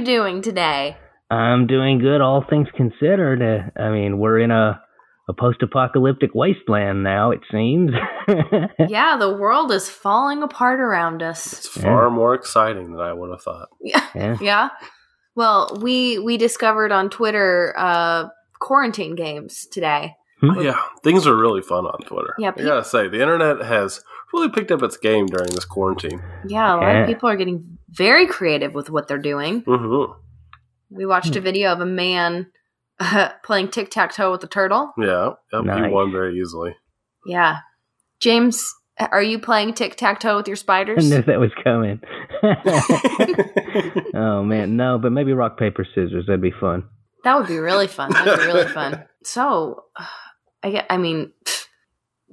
you doing today? I'm doing good, all things considered. Uh, I mean, we're in a a post-apocalyptic wasteland now. It seems. Yeah, the world is falling apart around us. It's far more exciting than I would have thought. Yeah. yeah. Yeah. Well, we we discovered on Twitter uh quarantine games today. Yeah, things are really fun on Twitter. Yeah, I gotta say, the internet has really picked up its game during this quarantine. Yeah, a lot Yeah. of people are getting very creative with what they're doing. hmm We watched a video of a man uh, playing tic tac toe with a turtle. Yeah, yep, Nice. he won very easily. Yeah. James, are you playing tic tac toe with your spiders? I spiders? knew that was coming. oh man, no, but maybe rock paper scissors. That'd be fun. That would be really fun. That would be really fun. So, I get. I mean,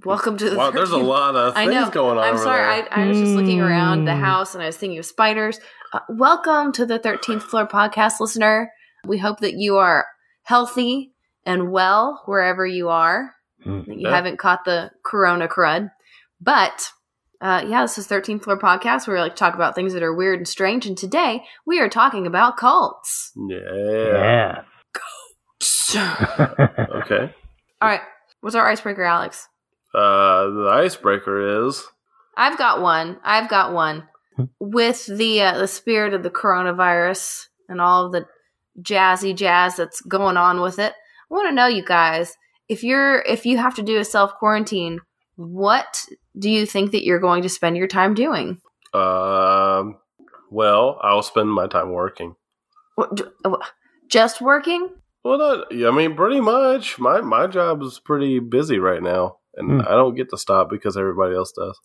welcome to the. Wow, there's a 13th lot of I things know. going on. I'm over sorry. there. I, I was just looking around the Hmm. house and I was thinking of spiders. Uh, welcome to the 13th Floor Podcast, listener. We hope that you are healthy and well wherever you are. Mm. That you Yeah. haven't caught the Corona crud. But uh, yeah, this is 13th Floor Podcast where we like to talk about things that are weird and strange. And today we are talking about cults. yeah. Yeah. Okay. All right. What's our icebreaker, Alex? Uh, the icebreaker is I've got one. I've got one. With the uh, the spirit of the coronavirus and all of the jazzy jazz that's going on with it, I want to know, you guys, if you're if you have to do a self quarantine, what do you think that you're going to spend your time doing? um. Well, I'll spend my time working. What, d- uh, Just working? Well, not. I mean, pretty much. My my job is pretty busy right now, and Hmm. I don't get to stop because everybody else does.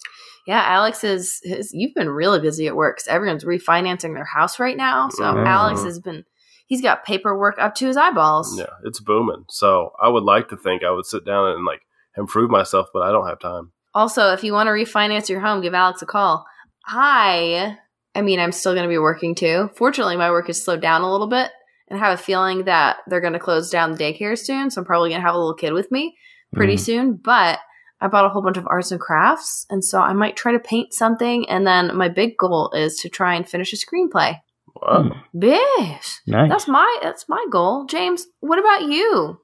Yeah, Alex is. His, you've been really busy at work. 'cause everyone's refinancing their house right now, so Mhm. Alex has been. He's got paperwork up to his eyeballs. Yeah, it's booming. So I would like to think I would sit down and like improve myself, but I don't have time. Also, if you want to refinance your home, give Alex a call. I, I mean, I'm still going to be working too. Fortunately, my work has slowed down a little bit, and I have a feeling that they're going to close down the daycare soon. So I'm probably going to have a little kid with me pretty Mm. soon. But I bought a whole bunch of arts and crafts, and so I might try to paint something. And then my big goal is to try and finish a screenplay. Wow. Bish, Nice. that's my that's my goal. James, what about you?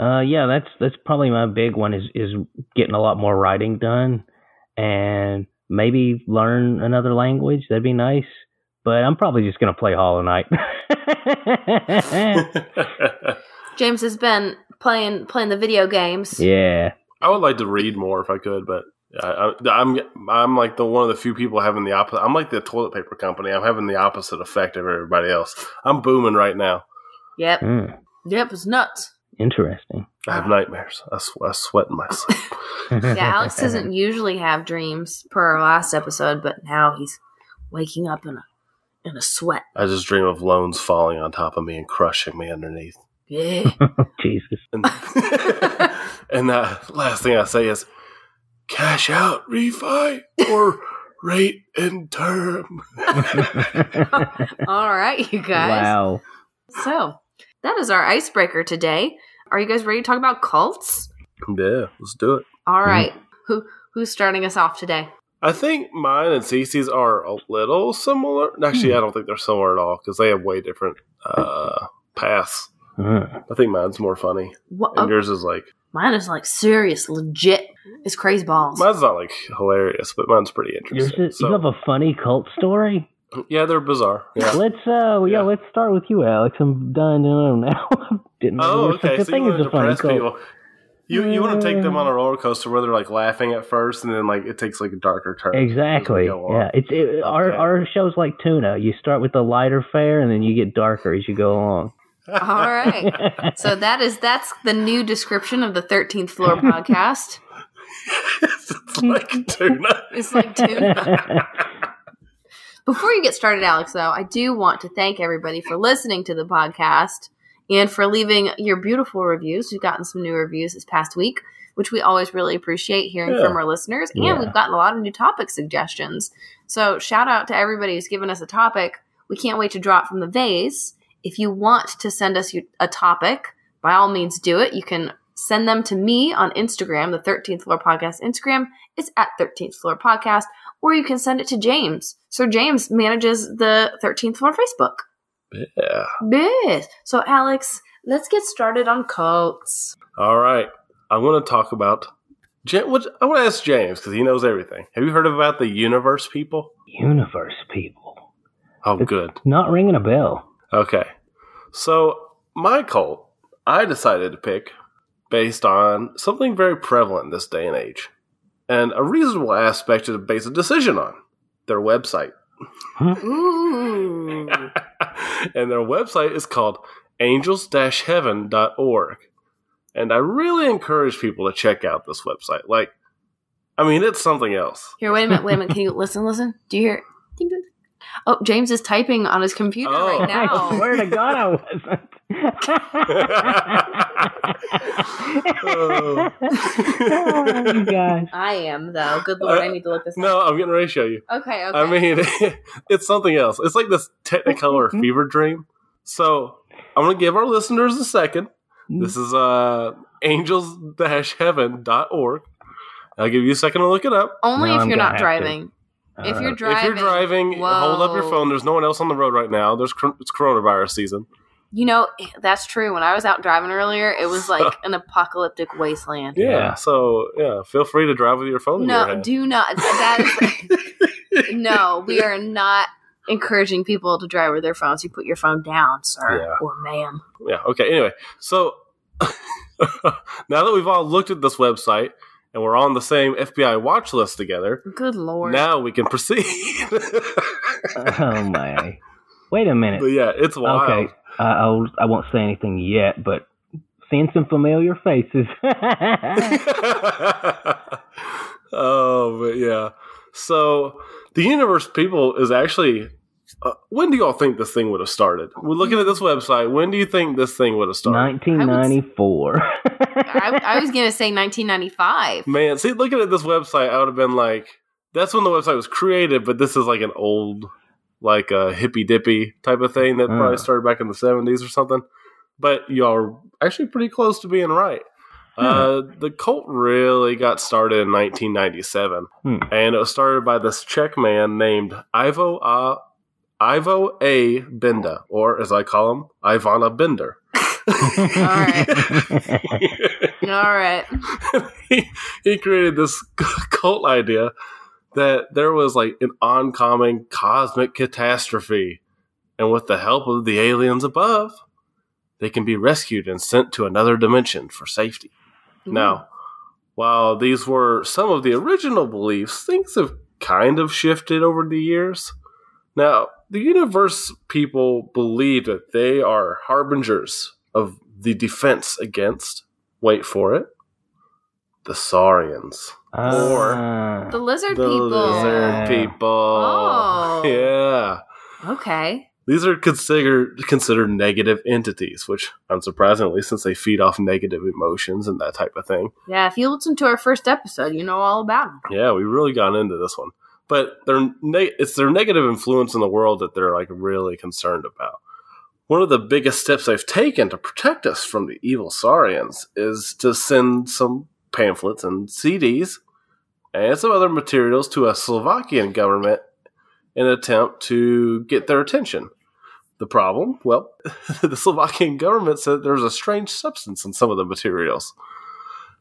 Uh, yeah, that's that's probably my big one is is getting a lot more writing done, and maybe learn another language. That'd be nice. But I'm probably just gonna play Hollow Knight. James has been playing playing the video games. yeah. I would like to read more if I could, but I, I, I'm I'm like the one of the few people having the opposite. I'm like the toilet paper company. I'm having the opposite effect of everybody else. I'm booming right now. Yep, Mm, yep, it's nuts. interesting. I have nightmares. I, sw- I sweat in my sleep. Yeah, Alex doesn't usually have dreams per our last episode, but now he's waking up in a in a sweat. I just dream of loans falling on top of me and crushing me underneath. Yeah. Jesus. And, and the last thing I say is, cash out, refi, or rate and term. All right, you guys. wow. So that is our icebreaker today. Are you guys ready to talk about cults? Yeah, let's do it. All right. Who who's starting us off today? I think mine and Cece's are a little similar. Actually, I don't think they're similar at all because they have way different uh, paths. Mm. I think mine's more funny, What, and oh, yours is like mine is like serious, legit. It's crazy balls. mine's not like hilarious, but mine's pretty Yours interesting. is, you have a funny cult story? yeah, they're bizarre. Yeah. Let's uh yeah. Yeah. let's start with you, Alex. I'm done to know now. Didn't know Oh, there was such okay. a So you thing want as to a funny cult. people. You you want to take them on a roller coaster where they're like laughing at first, and then like it takes like a darker turn. Exactly. Yeah. It's it, our our show's like tuna. You start with the lighter fare and then you get darker as you go along. All right. So that is that's the new description of the 13th floor podcast. it's like tuna. It's like tuna. Before you get started, Alex, though, I do want to thank everybody for listening to the podcast and for leaving your beautiful reviews. We've gotten some new reviews this past week, which we always really appreciate hearing Yeah. from our listeners. And Yeah. we've gotten a lot of new topic suggestions. So shout out to everybody who's given us a topic. We can't wait to draw it from the vase. If you want to send us a topic, by all means do it. You can send them to me on Instagram. The 13th Floor Podcast Instagram is at 13th Floor Podcast, or you can send it to James. Sir James manages the 13th Floor Facebook. Yeah. Yes. So, Alex, let's get started on cults. All right. I want to talk about. Ja- I want to ask James because he knows everything. Have you heard about the universe people? Universe people. Oh, It's good. Not ringing a bell. Okay. So, my cult, I decided to pick based on something very prevalent in this day and age, and a reasonable aspect to base a decision on their website. Ooh. Hmm? and their website is called angels heaven.org. And I really encourage people to check out this website. Like, I mean, it's something else. Here, wait a minute, wait a minute. Can you listen, listen? Do you hear it? Ding, ding. Oh, James is typing on his computer Oh. right I now. swear to God, I wasn't. Oh. oh, you guys. I am, though. Good lord, I need to look this up. No, I'm getting ready to show you. Okay, okay. I mean, it's something else. It's like this Technicolor fever dream. So I'm going to give our listeners a second. This is uh, angels-heaven.org. I'll give you a second to look it up. Only No, if I'm you're not have to. driving. If you're driving, If you're driving, hold up your phone. There's no one else on the road right now. There's it's coronavirus season. You know, that's true. When I was out driving earlier, it was like an apocalyptic wasteland. Yeah. Yeah. So yeah, feel free to drive with your phone in your No, hand. do not. That is no. We are not encouraging people to drive with their phones. You put your phone down, sir Yeah. or ma'am. yeah. Okay. Anyway, so now that we've all looked at this website and we're on the same FBI watch list together, Good lord. now we can proceed. Oh my! Wait a minute. but yeah, it's wild. Okay, I I'll, I won't say anything yet, but seeing some familiar faces. oh, but yeah. So the universe people is actually. Uh, when do y'all think this thing would have started? We're looking at this website. When do you think this thing would have started? 1994. I, I was gonna say 1995. Man, see, looking at this website, I would have been like, that's when the website was created, but this is like an old, like a hippy dippy type of thing that probably Uh. started back in the 70s or something. But y'all are actually pretty close to being right. Uh, the cult really got started in 1997, Hmm. and it was started by this Czech man named Ivo uh, Ivo A. Benda, or as I call him, Ivana Bender. right. All right. he, he created this cult idea that there was like an oncoming cosmic catastrophe, and with the help of the aliens above, they can be rescued and sent to another dimension for safety. Now, while these were some of the original beliefs, things have kind of shifted over the years. Now, the universe people believe that they are harbingers of the defense against, wait for it, the Saurians. or ah. the lizard The people. lizard Yeah. people. Oh. Yeah. Okay. These are considered considered negative entities, which unsurprisingly, since they feed off negative emotions and that type of thing. Yeah, if you listen to our first episode, you know all about them. Yeah, we really got into this one, but they're ne- it's their negative influence in the world that they're like really concerned about. One of the biggest steps they've taken to protect us from the evil Saurians is to send some pamphlets and CDs and some other materials to a Slovakian government in an attempt to get their attention. The problem? Well, the Slovakian government said there was a strange substance in some of the materials.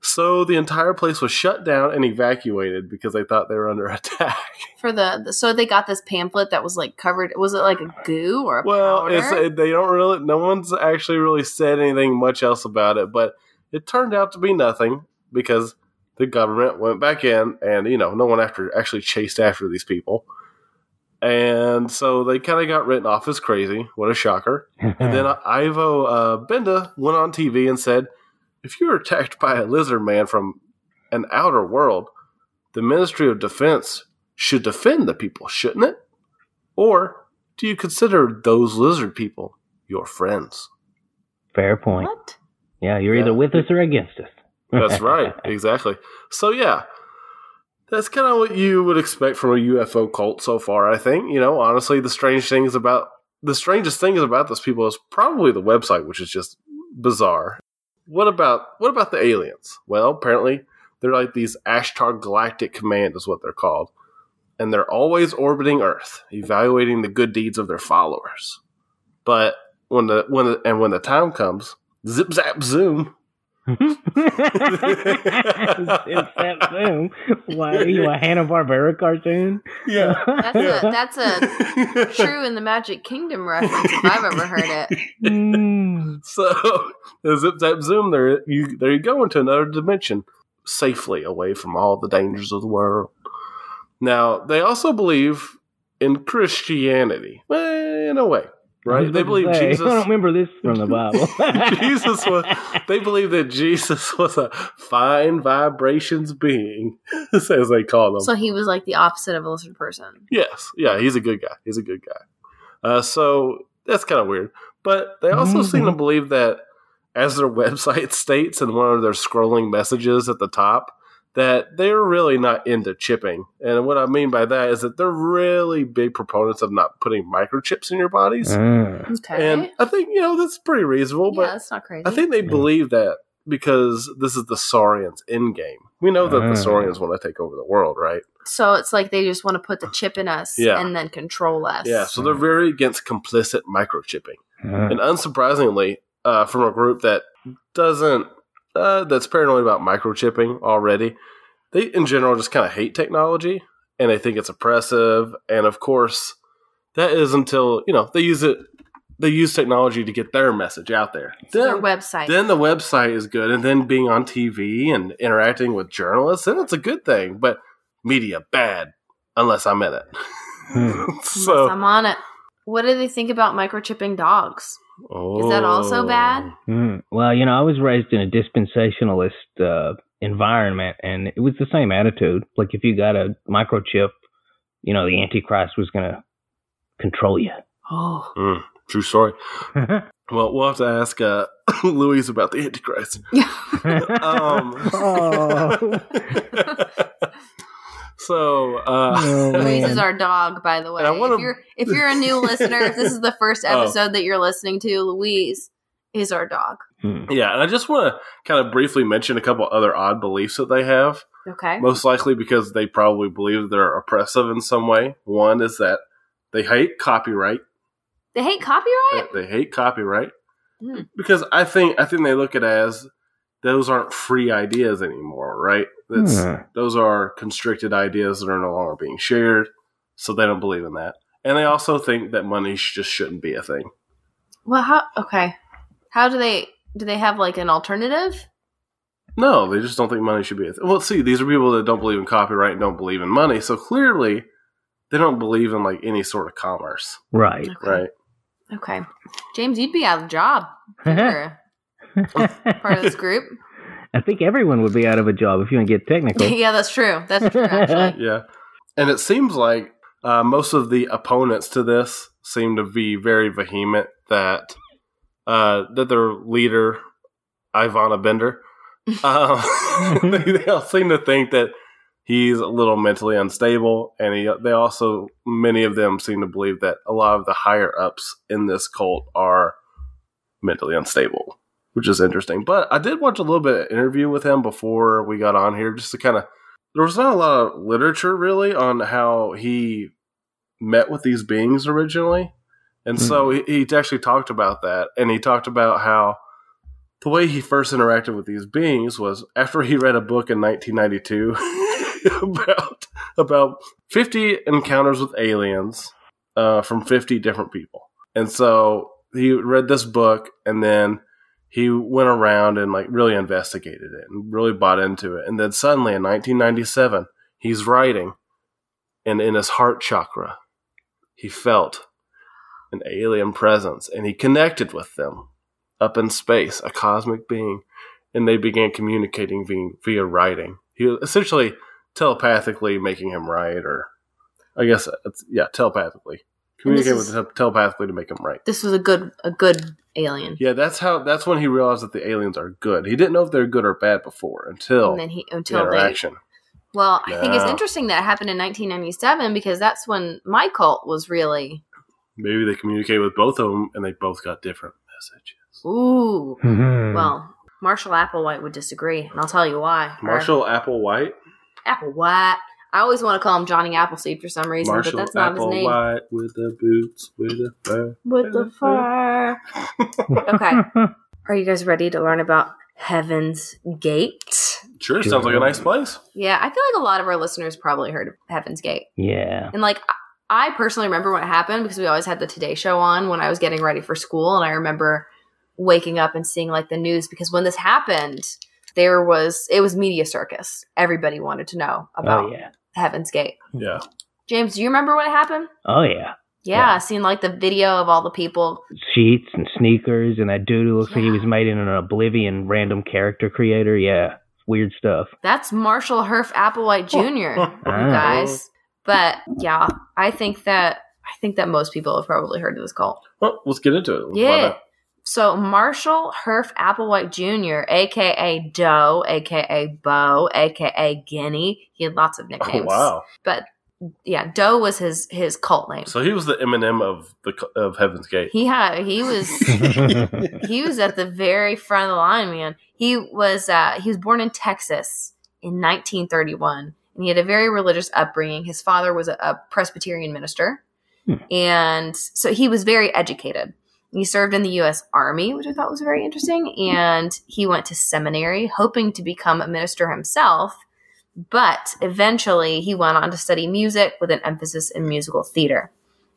So the entire place was shut down and evacuated because they thought they were under attack. For the, the so they got this pamphlet that was like covered. Was it like a goo or a Well, it's, it, they don't really. No one's actually really said anything much else about it, but it turned out to be nothing because the government went back in, and you know, no one after actually chased after these people, and so they kind of got written off as crazy. What a shocker! And then Ivo uh, Benda went on TV and said, "If you're attacked by a lizard man from an outer world, the Ministry of Defense should defend the people, shouldn't it? Or do you consider those lizard people your friends?" Fair point. what? Yeah, you're Yeah. either with us or against us. That's right, exactly. So yeah, that's kind of what you would expect from a UFO cult so far. I think you know, honestly, the strange things about the strangest things about those people is probably the website, which is just bizarre. What about what about the aliens? Well, apparently they're like these Ashtar Galactic Command is what they're called, and they're always orbiting Earth, evaluating the good deeds of their followers. But when the when the, and when the time comes, zip zap zoom, It's that boom. Why are you a Hanna Barbera cartoon? yeah. That's a that's a true in the Magic Kingdom reference if I've ever heard it. Mm. So the zip zap zoom, there you there you go into another dimension, safely away from all the dangers of the world. Now they also believe in Christianity, in a way, I right? They believe say, Jesus. I don't remember this from the Bible. Jesus was. They believe that Jesus was a fine vibrations being, as they call them. So he was like the opposite of a lizard person. Yes, yeah, he's a good guy. He's a good guy. Uh, so that's kind of weird. But they also seem to believe that, as their website states in one of their scrolling messages at the top, that they're really not into chipping. And what I mean by that is that they're really big proponents of not putting microchips in your bodies. Mm. Okay. And I think, you know, that's pretty reasonable. yeah, But that's not crazy. I think they Yeah. believe that because this is the Saurians' end game. We know that the Ah. Saurians want to take over the world, right? so. It's like they just want to put the chip in us Yeah. and then control us. Yeah, so they're very against complicit microchipping. Mm. And unsurprisingly, uh, from a group that doesn't, uh, that's paranoid about microchipping already, they in general just kind of hate technology and they think it's oppressive. And of course, that is until, you know, they use it, they use technology to get their message out there. their Then, website. then the website is good. And then being on TV and interacting with journalists, then it's a good thing. But media, bad, unless I'm in it. Hmm. so, I'm on it. What do they think about microchipping dogs? Is that also Oh. bad? Mm. Well, you know, I was raised in a dispensationalist uh, environment, and it was the same attitude. Like if you got a microchip, you know, the Antichrist was going to control you. Oh, Mm, true story. Well, we'll have to ask uh, Louise about the Antichrist. Um, oh. So, uh, Oh, Louise is our dog, by the way. Wanna- if you're if you're a new listener, if this is the first Oh. episode that you're listening to, Louise is our dog. Hmm. yeah, and I just want to kind of briefly mention a couple other odd beliefs that they have. Okay. Most likely because they probably believe they're oppressive in some way. One is that they hate copyright. They hate copyright. They hate copyright Hmm. because I think I think they look at it as those aren't free ideas anymore, right? That's, Hmm. those are constricted ideas that are no longer being shared, so they don't believe in that. And they also think that money just shouldn't be a thing. Well, how? Okay. How do they? Do they have like an alternative? No, they just don't think money should be a thing. Well, see, these are people that don't believe in copyright and don't believe in money, so clearly they don't believe in like any sort of commerce, Right. Okay. right? Okay. James, you'd be out of job. if you were part of this group. I think everyone would be out of a job if you want to get technical. yeah, that's true. That's true. Actually. Yeah. And it seems like uh, most of the opponents to this seem to be very vehement that uh, that their leader, Ivana Bender, uh, they, they all seem to think that he's a little mentally unstable, and he, they also many of them seem to believe that a lot of the higher ups in this cult are mentally unstable, which is interesting. But I did watch a little bit of interview with him before we got on here, just to kind of there was not a lot of literature really on how he met with these beings originally. And so he, he actually talked about that. And he talked about how the way he first interacted with these beings was after he read a book in 1992 about, about 50 encounters with aliens uh, from 50 different people. And so he read this book and then he went around and like really investigated it and really bought into it. And then suddenly in 1997, he's writing, and in his heart chakra, he felt an alien presence and he connected with them up in space, a cosmic being, and they began communicating via, via writing. He was essentially telepathically making him write, or I guess it's, yeah, telepathically. Communicate is- with him telepathically to make him right. This was a good a good alien. Yeah, that's how. That's when he realized that the aliens are good. He didn't know if they're good or bad before until And then he the until they interaction. Well, I think it's interesting that it happened in 1997 because that's when my cult was really Maybe they communicated with both of them, and they both got different messages. ooh. Mhm. Well, Marshall Applewhite would disagree, and I'll tell you why. Or Marshall Applewhite. Applewhite. I always want to call him Johnny Appleseed for some reason, Marshall but that's not his name. Applewhite with the boots, with the fur. With the fur. Okay. Are you guys ready to learn about Heaven's Gate? Sure, sounds like a nice place. Yeah, I feel like a lot of our listeners probably heard of Heaven's Gate. yeah. And like I- I personally remember what happened because we always had the Today Show on when I was getting ready for school and I remember waking up and seeing like the news because when this happened there was it was media circus. Everybody wanted to know oh, about Oh yeah. Heaven's Gate. Yeah. James, do you remember when it happened? Oh yeah. Yeah, Yeah. seeing like the video of all the people. Sheets and sneakers and that dude who looks like he was made in an Oblivion random character creator. Yeah. Weird stuff. That's Marshall Herff Applewhite Jr. you Ah. guys. But yeah, I think that I think that most people have probably heard of this cult. Well, let's get into it. Let's find Yeah. Out. So Marshall Herff Applewhite Jr., aka Do, aka Bo, aka Guinea. He had lots of Oh, nicknames. wow. But yeah, Do was his his cult name. So he was the Eminem of the of Heaven's Gate. He had he was he was at the very front of the line, man. He was uh, he was born in Texas in 1931, and he had a very religious upbringing. His father was a, a Presbyterian minister, Hmm. and so he was very educated. He served in the U.S. Army, which I thought was very interesting, and he went to seminary, hoping to become a minister himself. But eventually, he went on to study music with an emphasis in musical theater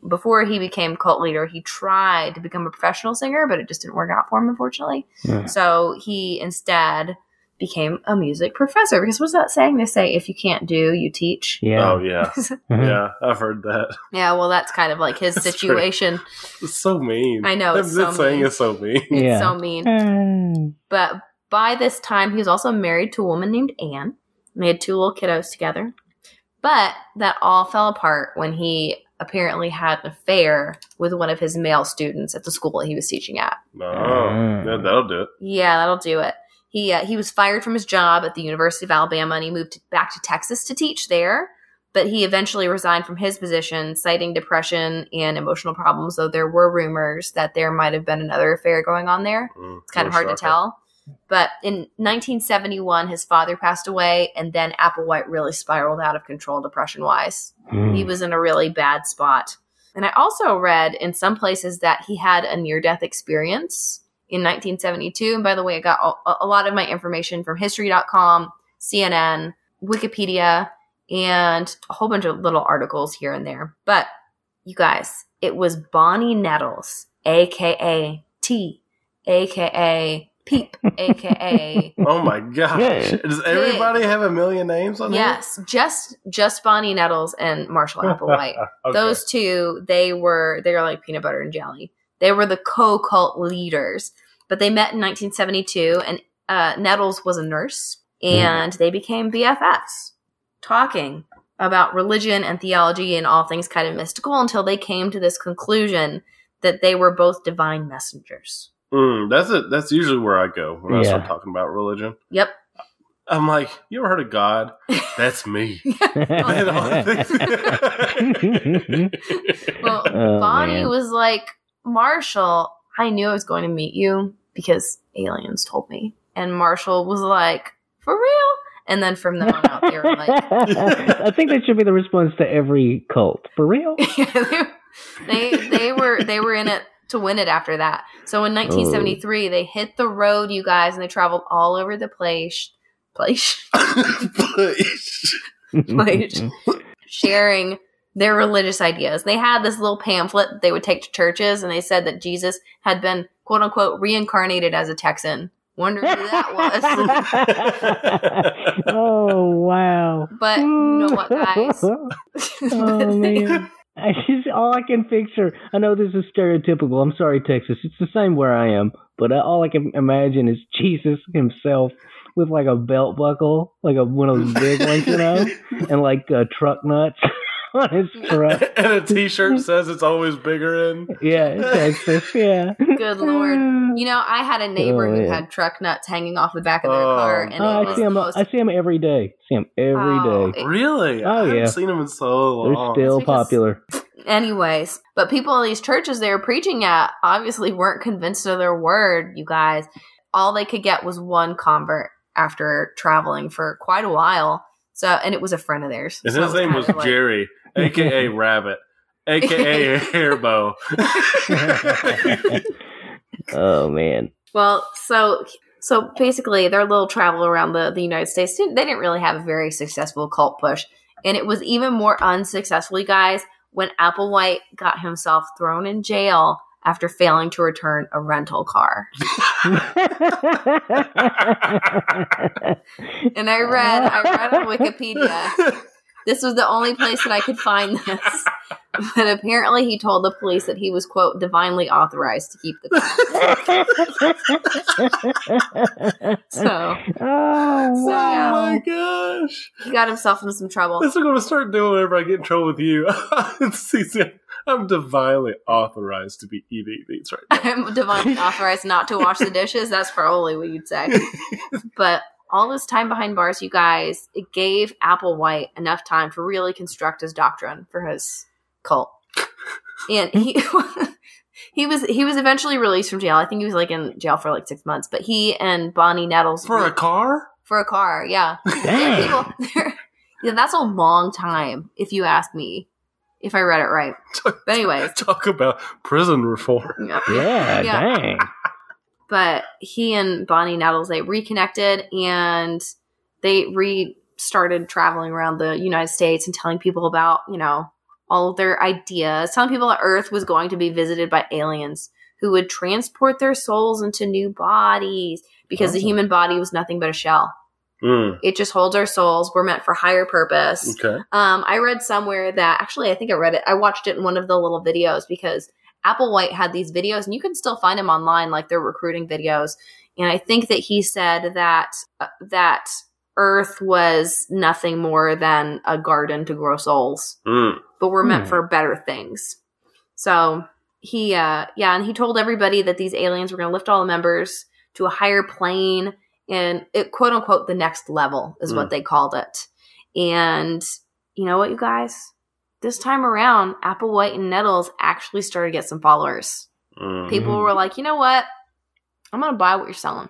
before he became cult leader, he tried to become a professional singer, but it just didn't work out for him, unfortunately. Yeah. So he instead became a music professor. Because what's that saying? They say, if you can't do, you teach. yeah. Oh yeah, yeah. I've heard that. Yeah, well, that's kind of like his situation. It's so mean. I know, it's That- that so saying mean. is so mean. It's Yeah. so mean. Mm. But by this time, he was also married to a woman named Anne. And they had two little kiddos together. But that all fell apart when he apparently had an affair with one of his male students at the school that he was teaching at. No, Mm. yeah, that'll do it. Yeah, that'll do it. He uh, he was fired from his job at the University of Alabama and he moved back to Texas to teach there. But he eventually resigned from his position, citing depression and emotional problems. Though there were rumors that there might have been another affair going on there. Mm, It's kind of hard to tell. But in 1971, his father passed away, and then Applewhite really spiraled out of control depression wise Mm. he was in a really bad spot. And I also read in some places that he had a near death experience in 1972. And by the way, I got a, a lot of my information from history.com, CNN, Wikipedia, and a whole bunch of little articles here and there. But you guys, it was Bonnie Nettles, aka Ti, aka Peep, aka Oh my gosh! Yeah. Does everybody have a million names on yes, just just Bonnie Nettles and Marshall there? Applewhite. Okay. those two they were they were like peanut butter and jelly they were the co-cult leaders but they met in 1972 and uh, nettles was a nurse and they became bffs talking about religion and theology and all things kind of mystical until they came to this conclusion that they were both divine messengers Mm, that's it. That's usually where I go when I Yeah. start talking about religion. yep I'm like, you ever heard of God? That's me. Man, all the things- well Oh, bonnie man. was like marshall i knew i was going to meet you because aliens told me and marshall was like for real and then from then on out they were like I think that should be the response to every cult. For real? they they were they were in it to win it after that so in 1973 they hit the road you guys and they traveled all over the place place Please. Place. sharing their religious ideas. They had this little pamphlet that they would take to churches, and they said that Jesus had been quote unquote reincarnated as a Texan. Wonder who that was. oh wow! But you know what, guys? oh man. I just all I can picture. I know this is stereotypical. I'm sorry, Texas. It's the same where I am, but uh, all I can imagine is Jesus himself with like a belt buckle, like a one of those big ones, you know, and like uh, truck nuts on his truck. and a T-shirt says it's always bigger in. Yeah, Texas. Yeah. Good lord. You know, I had a neighbor Oh, who yeah. had truck nuts hanging off the back of their Oh, car, and Oh, I see him. the most. I see him every day. See him every Oh, day. Really? Oh, I haven't yeah. seen them in so long. They're still because- popular. Anyways, but people in these churches they were preaching at obviously weren't convinced of their word, you guys. all they could get was one convert after traveling for quite a while. So, and it was a friend of theirs. And So his name was like- Jerry, aka Rabbit, aka Hairbow. oh man. Well, so so basically, their little travel around the, the United States, didn't- they didn't really have a very successful cult push, and it was even more unsuccessful, you guys, when Applewhite got himself thrown in jail after failing to return a rental car. And I read, I read on Wikipedia. This was the only place that I could find this. But apparently, he told the police that he was quote divinely authorized to keep the car. So oh, So, yeah. Oh my gosh. he got himself in some trouble. That's what I'm going to start doing whenever I get in trouble with you. I'm divinely authorized to be eating these right now. I'm divinely authorized not to wash the dishes. That's probably what you'd say. But all this time behind bars, you guys, it gave Applewhite enough time to really construct his doctrine for his cult. And he he was he was eventually released from jail. I think he was like in jail for like six months. But he and Bonnie Nettles For a car? for a car, yeah. Dang. People, they're- yeah, that's a long time, if you ask me. If I read it right. But anyways, Talk about prison reform. yeah. Yeah, Yeah. dang. But he and Bonnie Nettles they reconnected and they restarted traveling around the United States and telling people about you know all of their ideas, telling people that Earth was going to be visited by aliens who would transport their souls into new bodies because the Oh. human body was nothing but a shell. Mm, It just holds our souls. We're meant for higher purpose. okay. Um, I read somewhere that actually, I think I read it. I watched it in one of the little videos because Applewhite had these videos, and you can still find them online, like their recruiting videos. And I think that he said that uh, that Earth was nothing more than a garden to grow souls, Mm. but we're meant Hmm. for better things. So he, uh, yeah, and he told everybody that these aliens were going to lift all the members to a higher plane and it quote unquote the next level is what they called it. And you know what, you guys? This time around, Applewhite and Nettles actually started to get some followers. Mm. People were like, you know what? I'm going to buy what you're selling.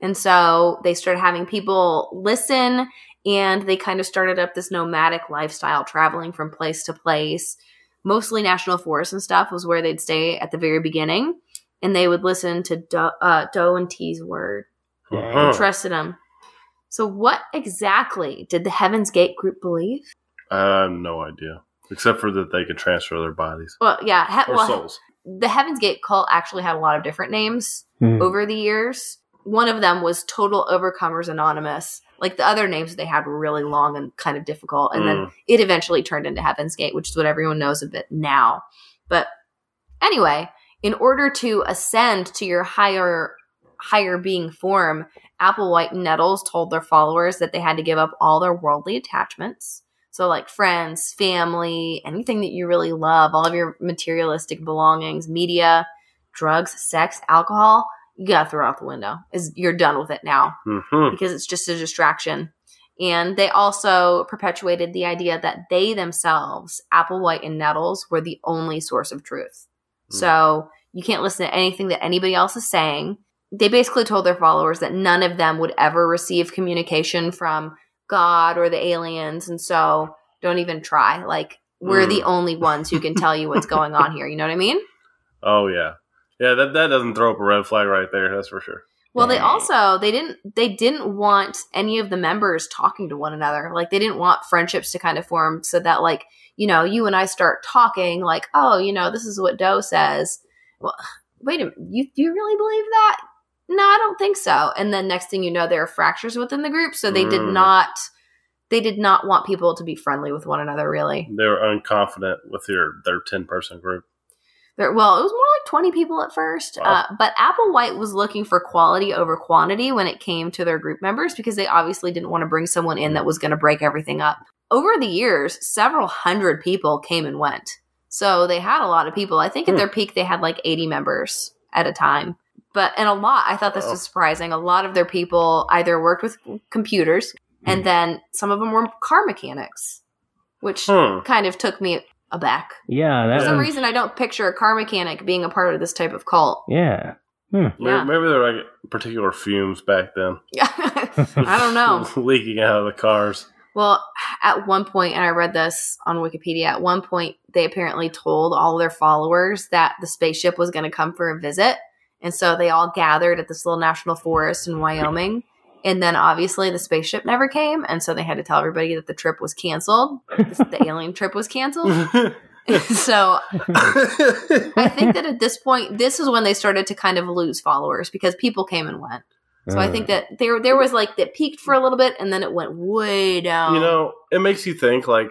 And so they started having people listen and they kind of started up this nomadic lifestyle, traveling from place to place. Mostly national forests and stuff was where they'd stay at the very beginning. And they would listen to Do, uh, Do and Ti's word Uh-huh. trusted them. So, what exactly did the Heaven's Gate group believe? I have no idea. Except for that they could transfer their bodies Well, yeah, he- or well, souls. the Heaven's Gate cult actually had a lot of different names Hmm. over the years. One of them was Total Overcomers Anonymous. Like the other names they had were really long and kind of difficult. And then Mm. it eventually turned into Heaven's Gate, which is what everyone knows of it now. But anyway, in order to ascend to your higher higher being form, Applewhite and Nettles told their followers that they had to give up all their worldly attachments. So like friends, family, anything that you really love, all of your materialistic belongings, media, drugs, sex, alcohol, you gotta throw out the window. Is you're done with it now Mhm. because it's just a distraction. And they also perpetuated the idea that they themselves, Applewhite and Nettles, were the only source of truth. Mm. So you can't listen to anything that anybody else is saying. They basically told their followers that none of them would ever receive communication from God or the aliens. And so don't even try. Like, we're Mm. the only ones who can tell you what's going on here. You know what I mean? Oh yeah, yeah. That that doesn't throw up a red flag right there. That's for sure. Well, they also they didn't they didn't want any of the members talking to one another. Like they didn't want friendships to kind of form so that like, you know, you and I start talking like, "Oh, you know, this is what Do says." Well, wait a minute. You do you really believe that? No, I don't think so. And then next thing you know there are fractures within the group, so they did Mm. not they did not want people to be friendly with one another really. They were unconfident with their their ten person group. There, well, it was more like 20 people at first. Wow. Uh, but Applewhite was looking for quality over quantity when it came to their group members because they obviously didn't want to bring someone in that was going to break everything up. Over the years, several hundred people came and went. So they had a lot of people. I think at Hmm. their peak, they had like 80 members at a time. But, and a lot, I thought this was surprising. A lot of their people either worked with computers and then some of them were car mechanics, which Hmm. kind of took me aback. Yeah, For some was, reason, I don't picture a car mechanic being a part of this type of cult. Yeah, Hmm. Maybe, Yeah. maybe there were like particular fumes back then. I don't know. Leaking out of the cars. Well, at one point, and I read this on Wikipedia, at one point, they apparently told all their followers that the spaceship was going to come for a visit. And so they all gathered at this little national forest in Wyoming. And then obviously the spaceship never came. And so they had to tell everybody that the trip was canceled. The alien trip was canceled. so I think that at this point, this is when they started to kind of lose followers because people came and went. So I Uh, think that there there was like that peaked for a little bit and then it went way down. you know, it makes you think like,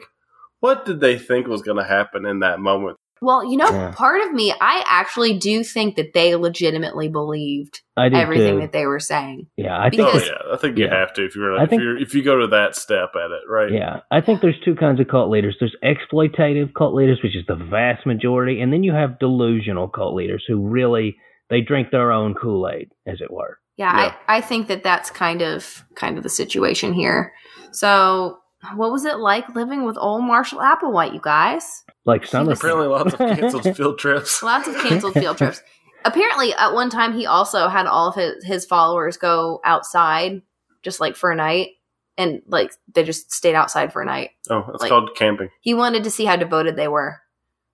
what did they think was going to happen in that moment? Well, you know, Yeah. part of me, I actually do think that they legitimately believed I everything too. that they were saying. yeah, I think. Oh yeah, I think you Yeah. have to if you're if think- you're if you go to that step at it, right? Yeah, I think there's two kinds of cult leaders. There's exploitative cult leaders, which is the vast majority, and then you have delusional cult leaders who really they drink their own Kool Aid, as it were. Yeah, Yeah. I, I think that that's kind of kind of the situation here. So, what was it like living with old Marshall Applewhite, you guys? Like He summer. was- Apparently, lots of canceled field trips. Lots of canceled field trips. Apparently, at one time, he also had all of his, his followers go outside just like for a night. And like they just stayed outside for a night. Oh, it's Like- called camping. He wanted to see how devoted they were.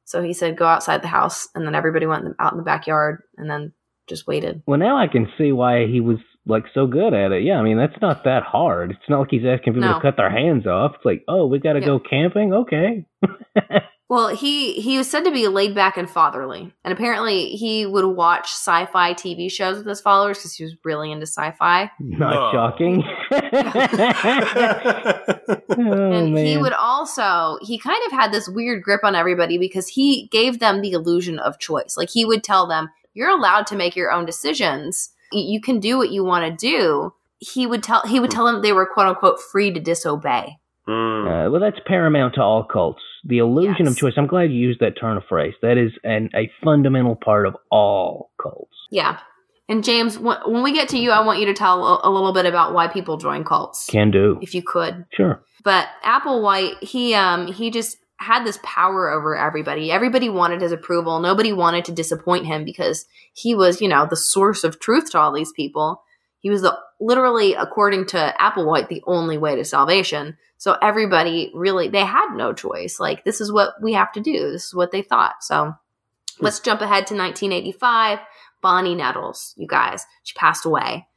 So he said, go outside the house. And then everybody went out in the backyard and then just waited. Well, now I can see why he was like so good at it. Yeah, I mean that's not that hard. It's not like he's asking people No. to cut their hands off. It's like, oh, we got to Yeah. go camping. Okay. Well, he he was said to be laid back and fatherly, and apparently he would watch sci-fi TV shows with his followers because he was really into sci-fi. Not No. shocking. oh, and he would also he kind of had this weird grip on everybody because he gave them the illusion of choice. Like he would tell them, "You're allowed to make your own decisions. Y- You can do what you want to do." He would tell he would tell them they were quote unquote free to disobey. Mm. Uh, well, that's paramount to all cults. The illusion of choice. I'm glad you used that turn of phrase. That is an, a fundamental part of all cults. Yeah. And James, when we get to you, I want you to tell a, a little bit about why people join cults, Can do. if you could. Sure. But Applewhite, he um he just had this power over everybody. Everybody wanted his approval. Nobody wanted to disappoint him because he was, you know, the source of truth to all these people. He was the literally, according to Applewhite, the only way to salvation. So everybody really they had no choice. Like this is what we have to do. This is what they thought. So let's jump ahead to 1985. Bonnie Nettles, you guys, she passed away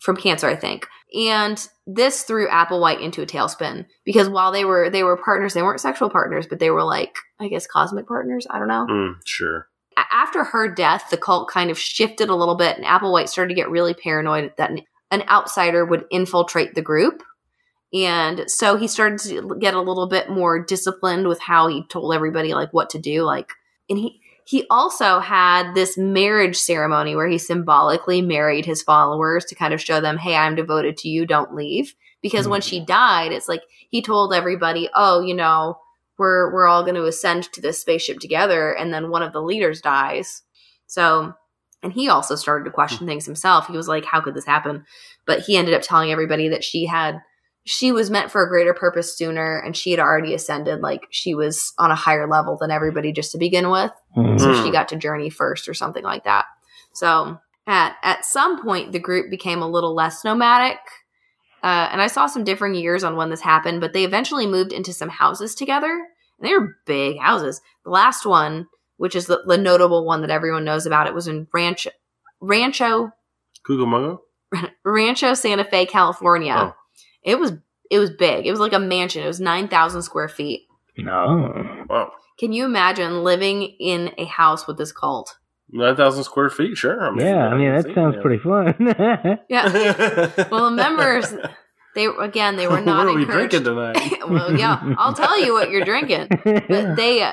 from cancer, I think. And this threw Applewhite into a tailspin because while they were they were partners, they weren't sexual partners, but they were like I guess cosmic partners. I don't know. Mm, sure. After her death, the cult kind of shifted a little bit, and Applewhite started to get really paranoid that an, an outsider would infiltrate the group. And so he started to get a little bit more disciplined with how he told everybody like what to do. Like, and he he also had this marriage ceremony where he symbolically married his followers to kind of show them, hey, I'm devoted to you, don't leave. Because when she mm-hmm. died, it's like he told everybody, oh, you know, we're we're all going to ascend to this spaceship together, and then one of the leaders dies. So, and he also started to question hmm. things himself. He was like, how could this happen? But he ended up telling everybody that she had she was meant for a greater purpose sooner and she had already ascended like she was on a higher level than everybody just to begin with Mhm. so she got to journey first or something like that so at at some point the group became a little less nomadic uh, and i saw some differing years on when this happened but they eventually moved into some houses together and they were big houses the last one which is the, the notable one that everyone knows about it was in rancho rancho Cucamonga? rancho santa fe california Oh. It was it was big it was like a mansion it was 9000 square feet No. Wow. can you imagine living in a house with this cult 9,000 square feet, sure. I mean, Yeah, I mean that sounds yeah. pretty fun. yeah well the members they again they were not what are we encouraged drinking tonight? well yeah i'll tell you what you're drinking but they uh,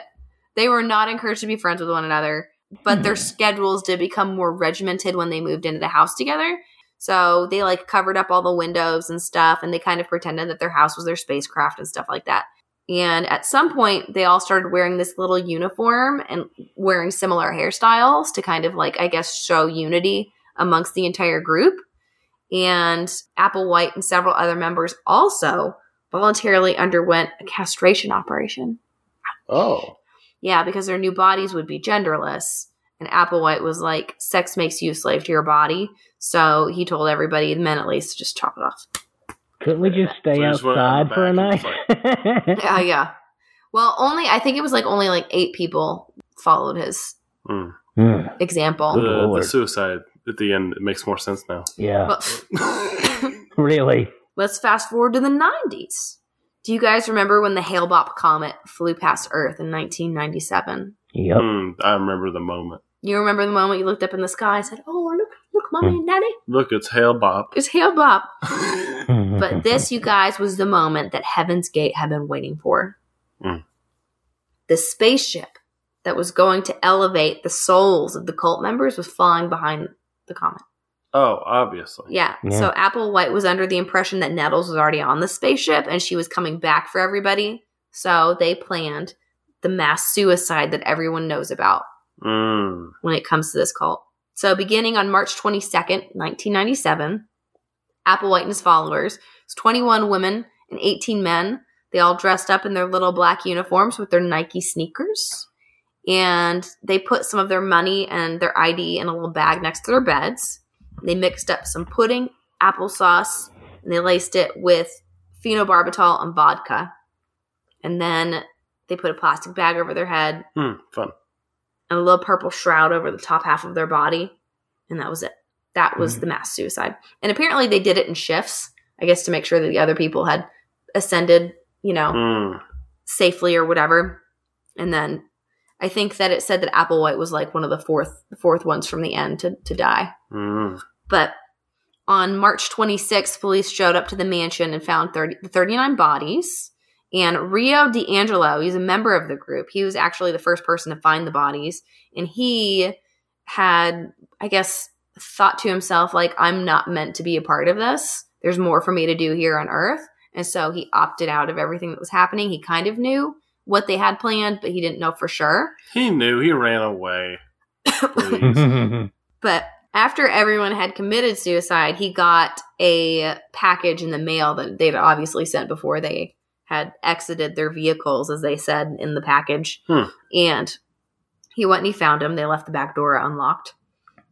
they were not encouraged to be friends with one another but their schedules did become more regimented when they moved into the house together so they like covered up all the windows and stuff and they kind of pretended that their house was their spacecraft and stuff like that and at some point they all started wearing this little uniform and wearing similar hairstyles to kind of like i guess show unity amongst the entire group and applewhite and several other members also voluntarily underwent a castration operation oh. yeah, because their new bodies would be genderless. And Applewhite was like, sex makes you a slave to your body. So he told everybody, the men at least, to just chop it off. Couldn't we just stay So you just went out outside for a back night? Yeah, yeah. Well, only, I think it was like only like eight people followed his Mm. Example. The, the suicide at the end it makes more sense now. yeah, But really. let's fast forward to the 90s. Do you guys remember when the Hale Bopp comet flew past Earth in 1997? Yep. Hmm, I remember the moment. You remember the moment you looked up in the sky and said, "Oh, look, look, mommy and daddy, Look, it's Hale Bopp. it's Hale Bopp." But this, you guys, was the moment that Heaven's Gate had been waiting for. Mm. The spaceship that was going to elevate the souls of the cult members was flying behind the comet. Oh, obviously. Yeah. Yeah. So Applewhite was under the impression that Nettles was already on the spaceship and she was coming back for everybody. So they planned the mass suicide that everyone knows about Mm. when it comes to this cult. So beginning on March 22nd, 1997, Applewhite and his followers, it's 21 women and 18 men. They all dressed up in their little black uniforms with their Nike sneakers. And they put some of their money and their ID in a little bag next to their beds. They mixed up some pudding, applesauce, and they laced it with phenobarbital and vodka. And then they put a plastic bag over their head Hmm, fun. and a little purple shroud over the top half of their body. And that was it. That was Mhm. the mass suicide. And apparently they did it in shifts, I guess to make sure that the other people had ascended, you know, Hmm. safely or whatever. And then I think that it said that Applewhite was like one of the fourth the fourth ones from the end to, to die. Hmm. But on March 26th, police showed up to the mansion and found 30, 39 bodies. And Rio DiAngelo, he's a member of the group. He was actually the first person to find the bodies. And he had, I guess, thought to himself, like, I'm not meant to be a part of this. There's more for me to do here on Earth. And so he opted out of everything that was happening. He kind of knew what they had planned, but he didn't know for sure. He knew. He ran away. But after everyone had committed suicide, he got a package in the mail that they'd obviously sent before they had exited their vehicles, as they said in the package. Hmm. And he went and he found him. They left the back door unlocked.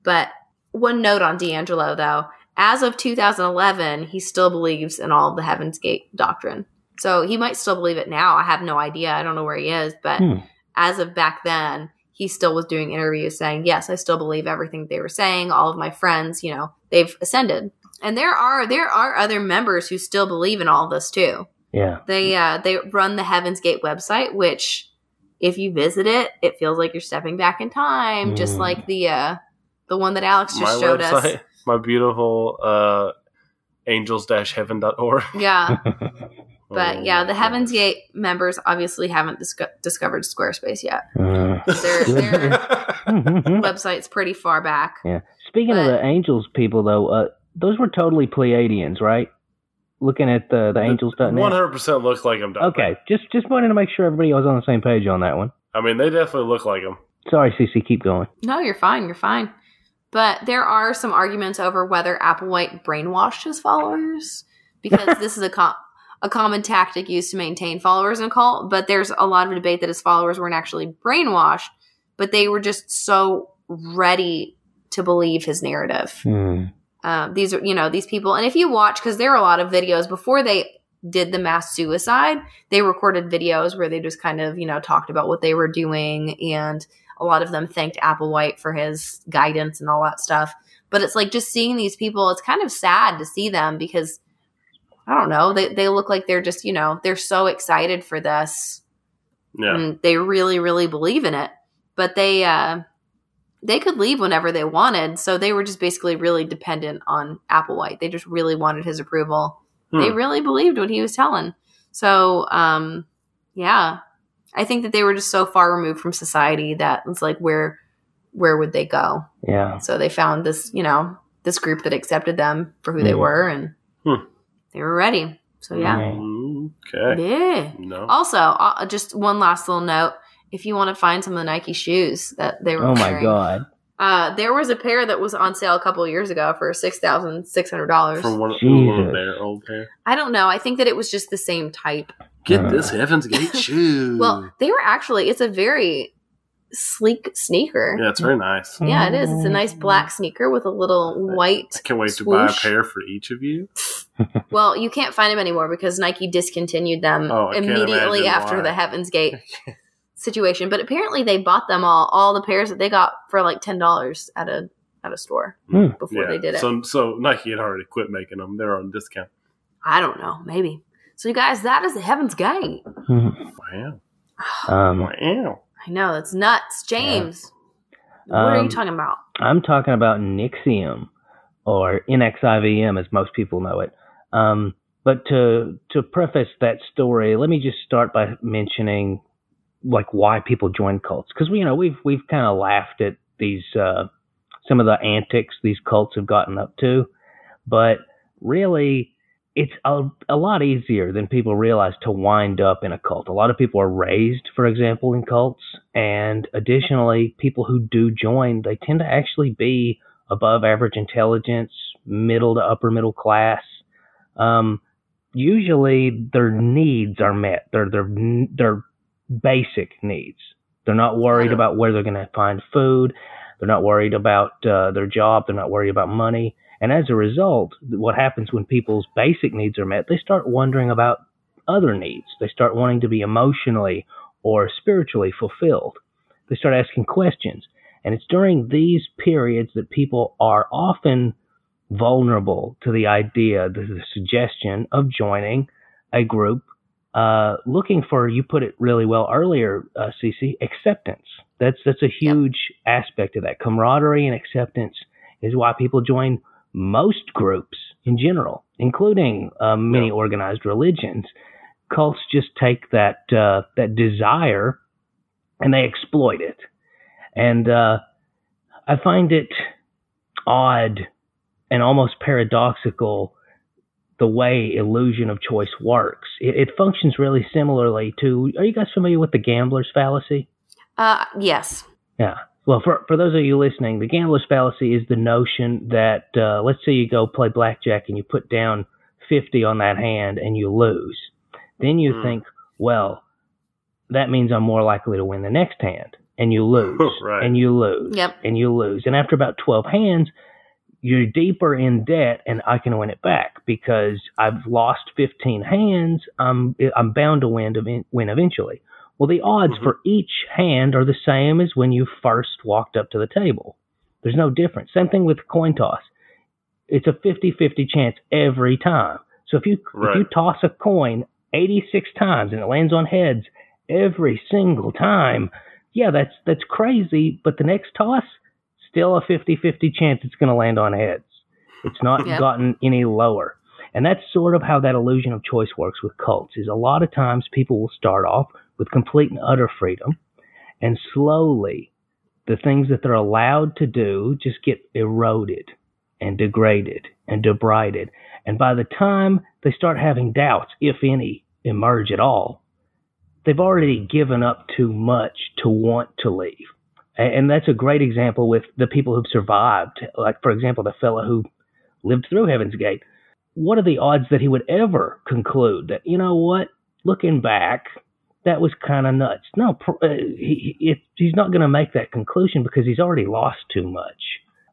But one note on DiAngelo, though as of 2011, he still believes in all of the Heaven's Gate doctrine. So he might still believe it now. I have no idea. I don't know where he is. But Hmm. as of back then, he still was doing interviews saying, Yes, I still believe everything they were saying. All of my friends, you know, they've ascended. And there are there are other members who still believe in all this too. Yeah. They uh they run the Heaven's Gate website, which if you visit it, it feels like you're stepping back in time, just Mm. like the uh the one that Alex just my showed website, us. my beautiful uh, angels-heaven.org. Yeah. But Oh, yeah, the Heaven's goodness. Gate members obviously haven't disco- discovered Squarespace yet. Uh, Their, their website's pretty far back. Yeah. Speaking of the angels people, though, uh, those were totally Pleiadians, right? Looking at the the angels.net. One hundred percent looks like him. Okay, just just wanted to make sure everybody was on the same page on that one. I mean, they definitely look like him. Sorry, CC, keep going. No, you're fine. You're fine. But there are some arguments over whether Applewhite brainwashed his followers because this is a com- a common tactic used to maintain followers in a cult. But there's a lot of debate that his followers weren't actually brainwashed, but they were just so ready to believe his narrative. Hmm. Um, these are, you know, these people. And if you watch, because there are a lot of videos before they did the mass suicide, they recorded videos where they just kind of, you know, talked about what they were doing. And a lot of them thanked Applewhite for his guidance and all that stuff. But it's like just seeing these people, it's kind of sad to see them because I don't know, they, they look like they're just, you know, they're so excited for this Yeah. and they really really believe in it but they uh they could leave whenever they wanted so they were just basically really dependent on applewhite they just really wanted his approval they Hmm. really believed what he was telling so um yeah i think that they were just so far removed from society that it's like where where would they go Yeah. so they found this you know this group that accepted them for who they Mhm. were and Hmm. they were ready so yeah Mm, Okay. yeah No. also, uh, just one last little note: if you want to find some of the Nike shoes that they were, Oh my wearing, God. Uh, there was a pair that was on sale a couple of years ago for six thousand six hundred dollars. From one, one of their old pair. I don't know. I think that it was just the same type. Get Uh. this Heaven's Gate shoe. Well, they were actually. It's a very sleek sneaker. Yeah, it's very nice. Yeah, it is. It's a nice black sneaker with a little white. I can't wait to buy a pair for each of you. Well, you can't find them anymore because Nike discontinued them Oh, immediately after why. the Heaven's Gate situation. But apparently, they bought them all, all the pairs that they got for like ten dollars at a at a store Hmm. before they did it. So, so Nike had already quit making them. They're on discount. I don't know, maybe. So, you guys, that is the Heaven's Gate. Mhm. Wow. Um, Wow. I know that's nuts, James. What are you Um, talking about? I'm talking about Nixium, or NXIVM as most people know it. Um, but to to preface that story, let me just start by mentioning like why people join cults because we you know we've we've kind of laughed at these uh, some of the antics these cults have gotten up to, but really it's a, a lot easier than people realize to wind up in a cult. A lot of people are raised, for example, in cults, and additionally, people who do join, they tend to actually be above average intelligence, middle to upper middle class. Um, usually, their needs are met. They're they're they're basic needs. They're not worried about where they're going to find food. They're not worried about uh, their job. They're not worried about money. And as a result, what happens when people's basic needs are met, they start wondering about other needs. They start wanting to be emotionally or spiritually fulfilled. They start asking questions. And it's during these periods that people are often vulnerable to the idea, the, the suggestion of joining a group uh, looking for, you put it really well earlier, uh, Cece, acceptance. That's, that's a huge aspect of that. Camaraderie and acceptance is why people join most groups in general, including uh, many Yeah. organized religions. Cults just take that uh, that desire and they exploit it. And uh, I find it odd and almost paradoxical the way illusion of choice works. It, it functions really similarly to. Are you guys familiar with the gambler's fallacy? Uh, yes. Yeah. Well, for for those of you listening, the gambler's fallacy is the notion that uh, let's say you go play blackjack and you put down fifty on that hand and you lose, then you Hmm. think, well, that means I'm more likely to win the next hand, and you lose, Right. and you lose, Yep. and you lose, and after about twelve hands, you're deeper in debt, and I can win it back because I've lost fifteen hands. I'm I'm bound to win to win eventually. Well, the odds Mhm. for each hand are the same as when you first walked up to the table. There's no difference. Same thing with coin toss. It's a 50-50 chance every time. So if you if you toss a coin 86 times and it lands on heads every single time, yeah, that's that's crazy, but the next toss still a 50-50 chance it's going to land on heads. It's not Yep. gotten any lower. And that's sort of how that illusion of choice works with cults. Is a lot of times people will start off with complete and utter freedom, and slowly the things that they're allowed to do just get eroded and degraded and debrided. And by the time they start having doubts, if any, emerge at all, they've already given up too much to want to leave. A- And that's a great example with the people who've survived. Like, for example, the fellow who lived through Heaven's Gate. What are the odds that he would ever conclude that, you know what, looking back, that was kind of nuts? No, pr- uh, he, he, he's not going to make that conclusion because he's already lost too much.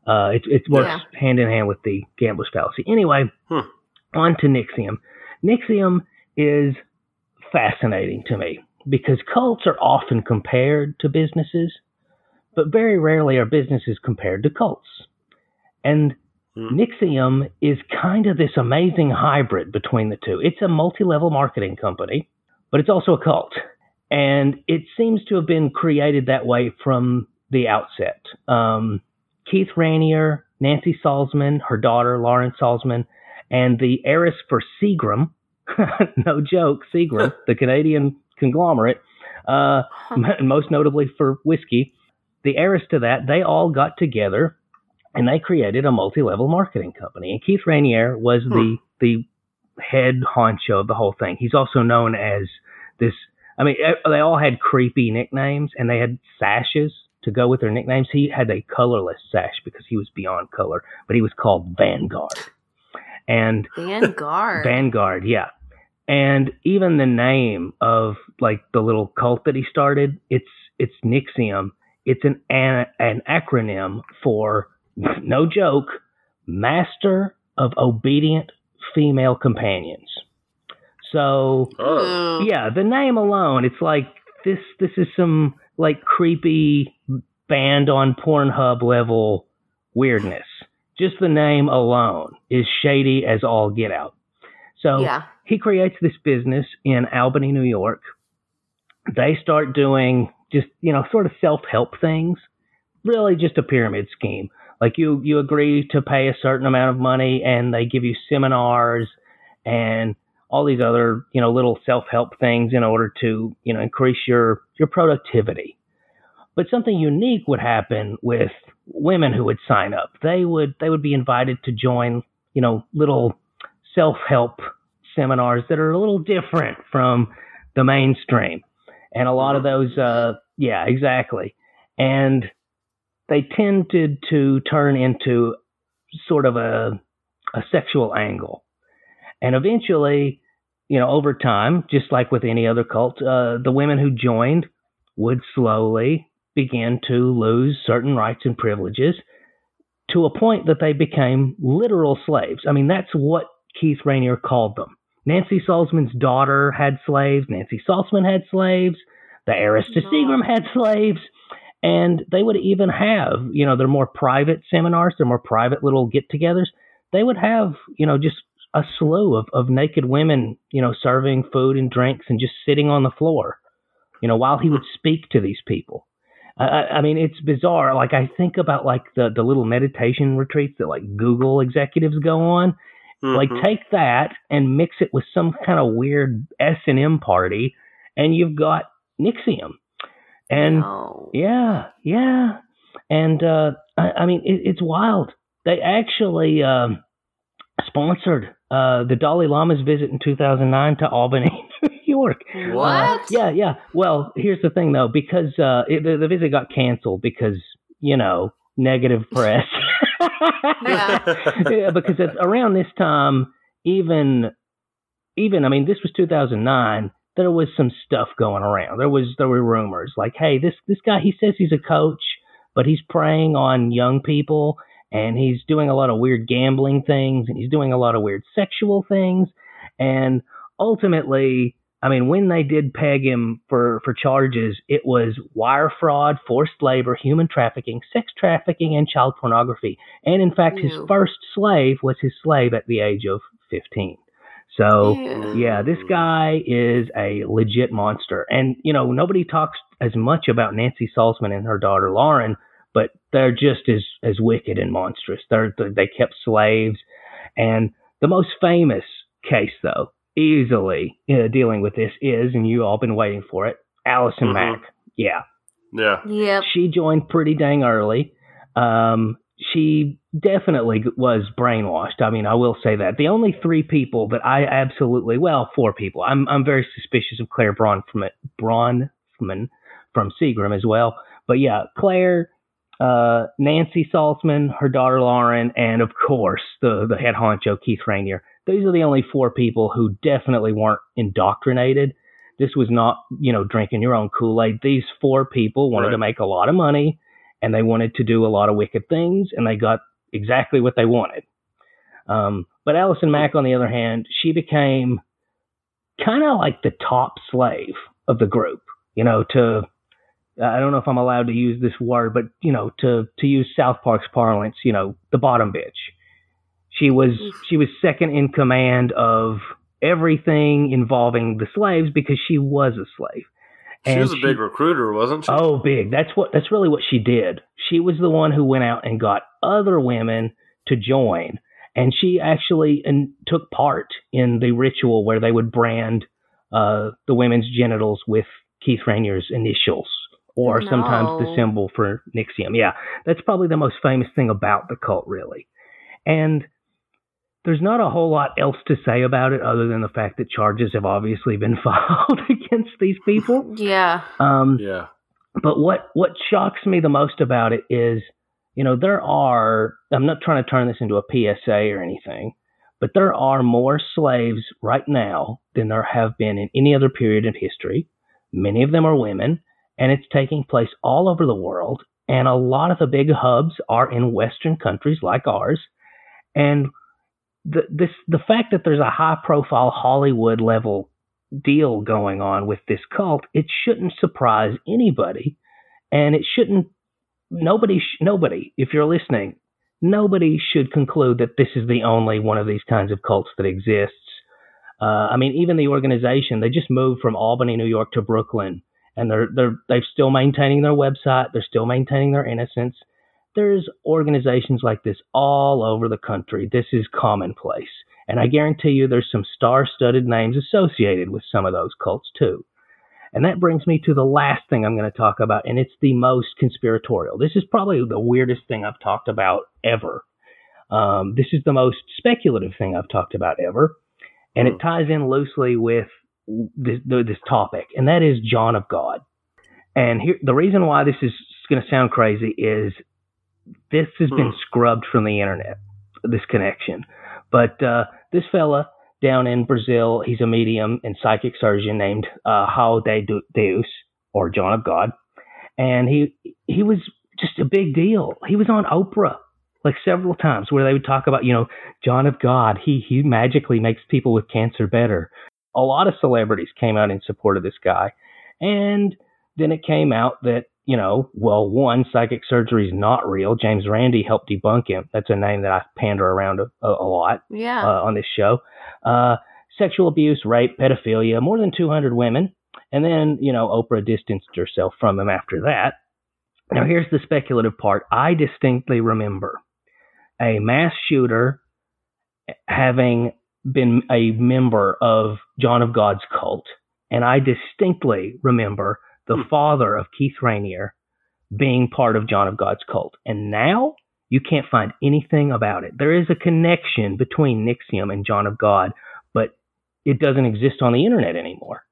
Uh, it, it works hand in hand with the gambler's fallacy. Anyway, Hmm. on to Nixium. Nixium is fascinating to me because cults are often compared to businesses, but very rarely are businesses compared to cults. And Hmm. Nixium is kind of this amazing hybrid between the two. It's a multi level marketing company, but it's also a cult. And it seems to have been created that way from the outset. Um, Keith Raniere, Nancy Salzman, her daughter, Lauren Salzman, and the heiress for Seagram, no joke, Seagram, the Canadian conglomerate, uh, most notably for whiskey, the heiress to that, they all got together and they created a multi-level marketing company. And Keith Raniere was the hmm. the head honcho of the whole thing. He's also known as this. I mean, they all had creepy nicknames, and they had sashes to go with their nicknames. He had a colorless sash because he was beyond color, but he was called Vanguard. And Vanguard. Vanguard, yeah. And even the name of like the little cult that he started, it's it's Nixium. It's an, an, an acronym for, no joke, Master of Obedient Female Companions. So, Oh. Yeah, the name alone, it's like this. This is some like creepy band on Pornhub level weirdness. Just the name alone is shady as all get out. So Yeah. he creates this business in Albany, New York. They start doing just you know sort of self help things. Really, just a pyramid scheme. Like you you agree to pay a certain amount of money, and they give you seminars and all these other you know little self help things in order to you know increase your your productivity. But something unique would happen with women who would sign up. They would they would be invited to join you know little self help seminars that are a little different from the mainstream. And a lot of those, uh, yeah, exactly. And they tended to turn into sort of a, a sexual angle. And eventually, you know, over time, just like with any other cult, uh, the women who joined would slowly begin to lose certain rights and privileges to a point that they became literal slaves. I mean, that's what Keith Raniere called them. Nancy Salzman's daughter had slaves. Nancy Salzman had slaves. The heiress to Seagram had slaves. And they would even have, you know, their more private seminars, their more private little get togethers. They would have, you know, just a slew of, of naked women, you know, serving food and drinks and just sitting on the floor, you know, while he would speak to these people. I, I I mean, it's bizarre. Like I think about like the the little meditation retreats that like Google executives go on. Like Mhm. take that and mix it with some kind of weird S and M party, and you've got Nixium. And No. yeah, yeah, and uh, I, I mean it, it's wild. They actually um, sponsored uh, the Dalai Lama's visit in 2009 to Albany, New York. What? Yeah, yeah. Well, here's the thing though, because uh, it, the, the visit got canceled because you know negative press. Yeah. yeah, because around this time, even, even I mean, this was 2009. There was some stuff going around. There was there were rumors like, hey, this this guy he says he's a coach, but he's preying on young people and he's doing a lot of weird gambling things and he's doing a lot of weird sexual things and ultimately I mean, when they did peg him for, for charges, it was wire fraud, forced labor, human trafficking, sex trafficking, and child pornography. And in fact, his first slave was his slave at the age of 15. So, Ew. yeah, this guy is a legit monster. And, you know, nobody talks as much about Nancy Salzman and her daughter Lauren, but they're just as, as wicked and monstrous. They're, they kept slaves. And the most famous case, though, easily uh, dealing with this is, and you all been waiting for it, Allison Mhm. Mack. Yeah, Yeah. Yep. she joined pretty dang early. Um, she definitely was brainwashed. I mean, I will say that. The only three people that I absolutely, well, four people. I'm I'm very suspicious of Claire Bronfman, Bronfman from Seagram as well. But yeah, Claire, uh, Nancy Salzman, her daughter Lauren, and of course the the head honcho Keith Raniere. These are the only four people who definitely weren't indoctrinated. This was not, you know, drinking your own Kool Aid. These four people wanted Right. to make a lot of money and they wanted to do a lot of wicked things and they got exactly what they wanted. Um, but Allison Mack, on the other hand, she became kind of like the top slave of the group, you know, to, I don't know if I'm allowed to use this word, but, you know, to, to use South Park's parlance, you know, the bottom bitch. She was, Oof. she was second in command of everything involving the slaves because she was a slave. She was a big recruiter, wasn't she? Oh, big. That's what. That's really what she did. She was the one who went out and got other women to join, and she actually and took part in the ritual where they would brand uh, the women's genitals with Keith Raniere's initials, or sometimes the symbol for Nixium. Yeah, that's probably the most famous thing about the cult, really. And there's not a whole lot else to say about it other than the fact that charges have obviously been filed against these people. Yeah. Um, Yeah. but what what shocks me the most about it is, you know, there are. I'm not trying to turn this into a PSA or anything, but there are more slaves right now than there have been in any other period in history. Many of them are women, and it's taking place all over the world. And a lot of the big hubs are in Western countries like ours. And the this the fact that there's a high profile Hollywood level deal going on with this cult, it shouldn't surprise anybody, and it shouldn't. Nobody, sh- nobody, if you're listening, nobody should conclude that this is the only one of these kinds of cults that exists. Uh, I mean, even the organization, they just moved from Albany, New York to Brooklyn, and they're they're they're still maintaining their website. They're still maintaining their innocence. There's organizations like this all over the country. This is commonplace, and I guarantee you, there's some star-studded names associated with some of those cults too. And that brings me to the last thing I'm going to talk about, and it's the most conspiratorial. This is probably the weirdest thing I've talked about ever. Um, this is the most speculative thing I've talked about ever, and it ties in loosely with this, this topic, and that is John of God. And here, the reason why this is going to sound crazy is this has been scrubbed from the internet, this connection. But uh, this fella down in Brazil, he's a medium and psychic surgeon named uh, João de Deus, or John of God. And he he was just a big deal. He was on Oprah like several times where they would talk about, you know, John of God, he he magically makes people with cancer better. A lot of celebrities came out in support of this guy. And then it came out that, you know, well, one, psychic surgery is not real. James Randi helped debunk him. That's a name that I pander around a, a, lot Yeah. uh, on this show. Uh, sexual abuse, rape, pedophilia, more than 200 women. And then, you know, Oprah distanced herself from him after that. Now, here's the speculative part. I distinctly remember a mass shooter having been a member of John of God's cult. And I distinctly remember the Hmm. father of Keith Raniere being part of John of God's cult. And now you can't find anything about it. There is a connection between Nixium and John of God, but it doesn't exist on the internet anymore.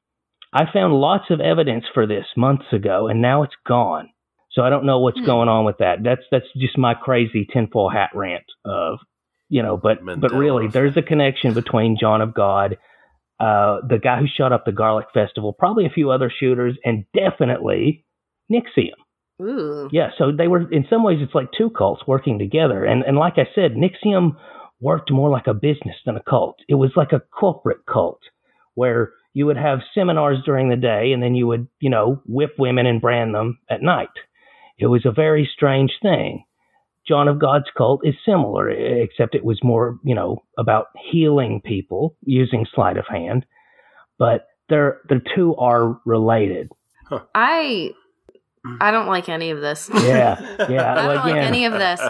I found lots of evidence for this months ago, and now it's gone. So I don't know what's Hmm. going on with that. That's that's just my crazy tinfoil hat rant of, you know. But but really, there's a connection between John of God, uh, the guy who shot up the Garlic Festival, probably a few other shooters, and definitely Nixium. Ooh. Yeah, so they were in some ways it's like two cults working together. And and like I said, Nixium worked more like a business than a cult. It was like a corporate cult where you would have seminars during the day and then you would, you know, whip women and brand them at night. It was a very strange thing. John of God's cult is similar, except it was more, you know, about healing people using sleight of hand. But they're the two are related. I I don't like any of this. Yeah, yeah. I don't like any of this.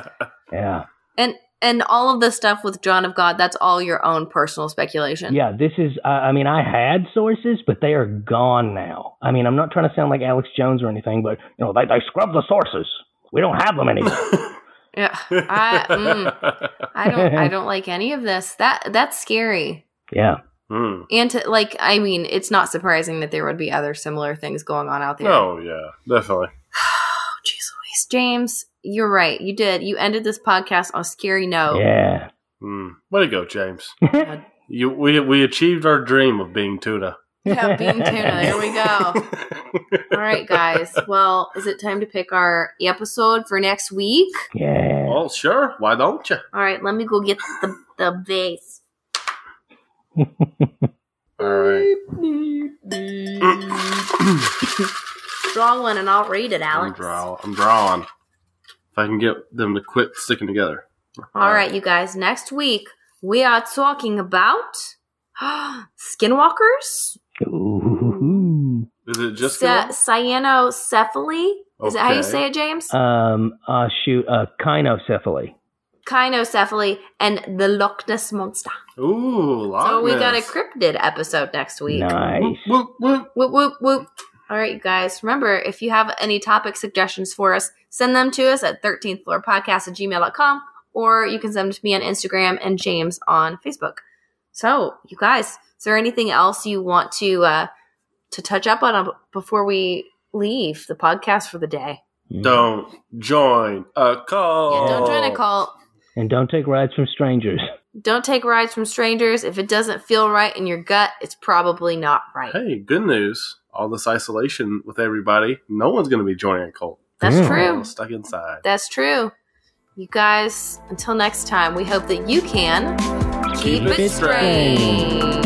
yeah. And and all of the stuff with John of God, that's all your own personal speculation. Yeah, this is. Uh, I mean, I had sources, but they are gone now. I mean, I'm not trying to sound like Alex Jones or anything, but you know, they they scrubbed the sources. We don't have them anymore. Yeah. I, mm, I don't I don't like any of this. That that's scary. yeah, Hmm. And to, like I mean, it's not surprising that there would be other similar things going on out there. Oh yeah, definitely. Oh, jeez Louise. James, you're right. You did. You ended this podcast on a scary note. yeah. Hmm. Way to go, James. You we we achieved our dream of being tuna. Yeah, bean tuna. There we go. All right, guys. Well, is it time to pick our episode for next week? yeah. well, sure. Why don't you? All right, let me go get the the vase. All right. Draw one and I'll read it, Alex. I'm, Alex. draw, I'm drawing. If I can get them to quit sticking together. All right, you guys. Next week we are talking about skinwalkers, Ooh. Is it just Cy- cyanocephaly. Is that how you say it, James? Um. Uh. Shoot. Uh. Cynocephaly. Cynocephaly and the Loch Ness monster. Ooh, Loch So we got a cryptid episode next week. Nice. Whoop, whoop. Whoop, whoop, whoop. All right, you guys. Remember, if you have any topic suggestions for us, send them to us at 13th floor podcast at gmail.com or you can send them to me on Instagram and James on Facebook. So, you guys, is there anything else you want to uh, to touch up on uh, before we leave the podcast for the day? Don't join a cult. Yeah, don't join a cult. And don't take rides from strangers. Don't take rides from strangers. If it doesn't feel right in your gut, it's probably not right. Hey, good news. All this isolation with everybody, no one's going to be joining a cult. That's Yeah. We're all true. stuck inside. That's true. You guys, until next time, we hope that you can keep, it strange.